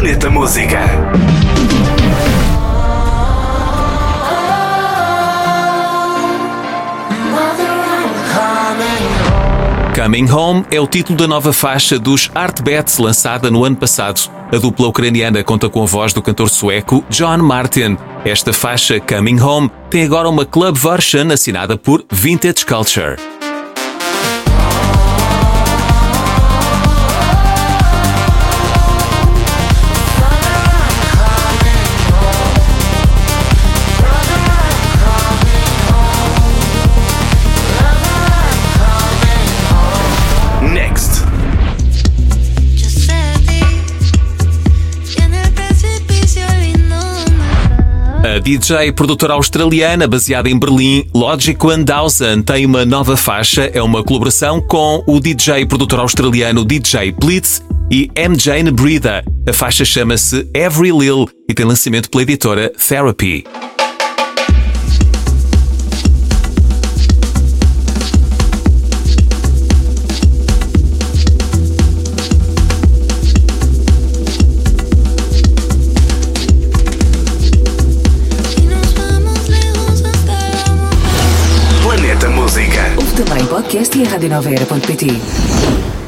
Planeta Música. Coming Home é o título da nova faixa dos Artbats lançada no ano passado. A dupla ucraniana conta com a voz do cantor sueco John Martin. Esta faixa Coming Home tem agora uma club version assinada por Vintage Culture. A DJ produtora australiana baseada em Berlim, Logic 1000, tem uma nova faixa. É uma colaboração com o DJ produtor australiano DJ Blitz e MJ Nebrida. A faixa chama-se Every Lil e tem lançamento pela editora Therapy. Também podcast e a.